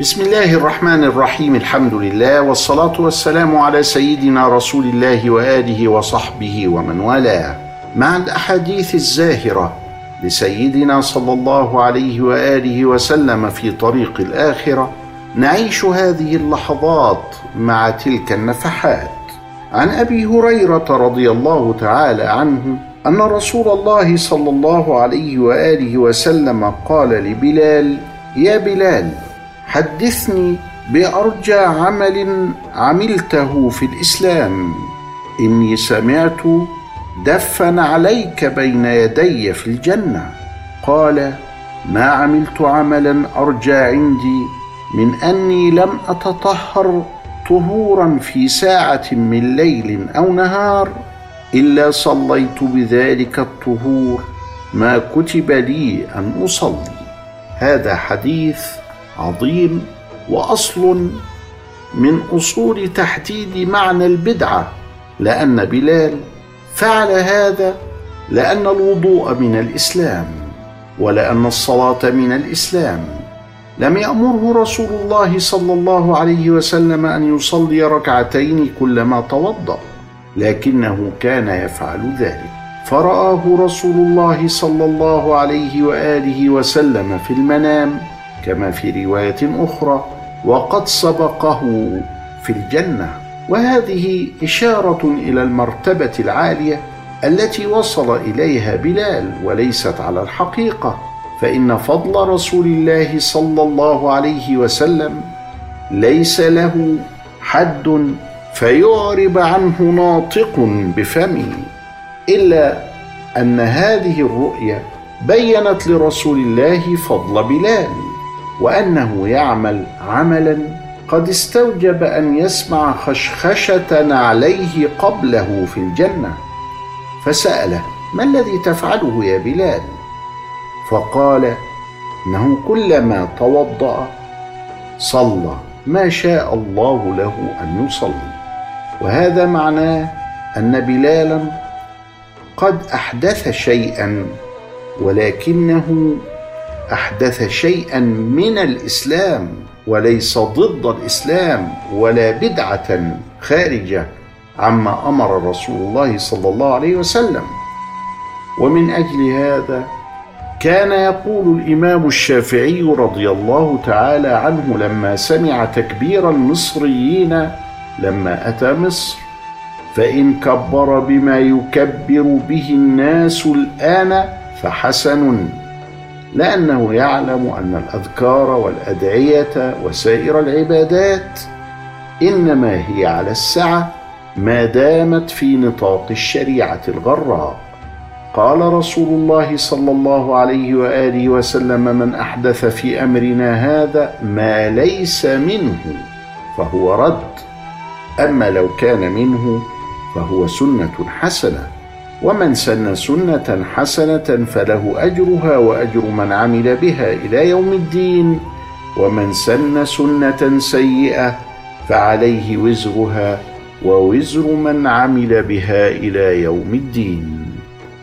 بسم الله الرحمن الرحيم الحمد لله والصلاة والسلام على سيدنا رسول الله وآله وصحبه ومن والاه مع الأحاديث الزاهرة لسيدنا صلى الله عليه وآله وسلم في طريق الآخرة نعيش هذه اللحظات مع تلك النفحات عن أبي هريرة رضي الله تعالى عنه أن رسول الله صلى الله عليه وآله وسلم قال لبلال يا بلال حدثني بأرجى عمل عملته في الإسلام. إني سمعت دفا عليك بين يدي في الجنة. قال ما عملت عملا أرجى عندي من أني لم أتطهر طهورا في ساعة من ليل أو نهار إلا صليت بذلك الطهور ما كتب لي أن أصلي. هذا حديث عظيم وأصل من أصول تحديد معنى البدعة لأن بلال فعل هذا لأن الوضوء من الإسلام ولأن الصلاة من الإسلام. لم يأمره رسول الله صلى الله عليه وسلم أن يصلي ركعتين كلما توضأ لكنه كان يفعل ذلك. فرآه رسول الله صلى الله عليه وآله وسلم في المنام كما في رواية أخرى وقد سبقه في الجنة. وهذه إشارة إلى المرتبة العالية التي وصل إليها بلال وليست على الحقيقة. فإن فضل رسول الله صلى الله عليه وسلم ليس له حد فيعرب عنه ناطق بفمه إلا أن هذه الرؤيا بينت لرسول الله فضل بلال. وأنه يعمل عملا قد استوجب أن يسمع خشخشه عليه قبله في الجنة. فسأله ما الذي تفعله يا بلال؟ فقال إنه كلما توضأ صلى ما شاء الله له أن يصلي. وهذا معناه أن بلالا قد أحدث شيئا ولكنه أحدث شيئا من الإسلام وليس ضد الإسلام ولا بدعة خارجة عما أمر رسول الله صلى الله عليه وسلم. ومن أجل هذا كان يقول الإمام الشافعي رضي الله تعالى عنه لما سمع تكبير المصريين لما أتى مصر فإن كبر بما يكبر به الناس الآن فحسن. لأنه يعلم أن الأذكار والأدعية وسائر العبادات إنما هي على السعة ما دامت في نطاق الشريعة الغراء. قال رسول الله صلى الله عليه وآله وسلم من أحدث في أمرنا هذا ما ليس منه فهو رد أما لو كان منه فهو سنة حسنة. ومن سن سنة حسنة فله أجرها وأجر من عمل بها إلى يوم الدين. ومن سن سنة سيئة فعليه وزرها ووزر من عمل بها إلى يوم الدين.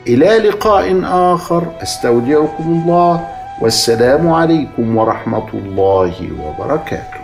إلى لقاء آخر أستودعكم الله والسلام عليكم ورحمة الله وبركاته.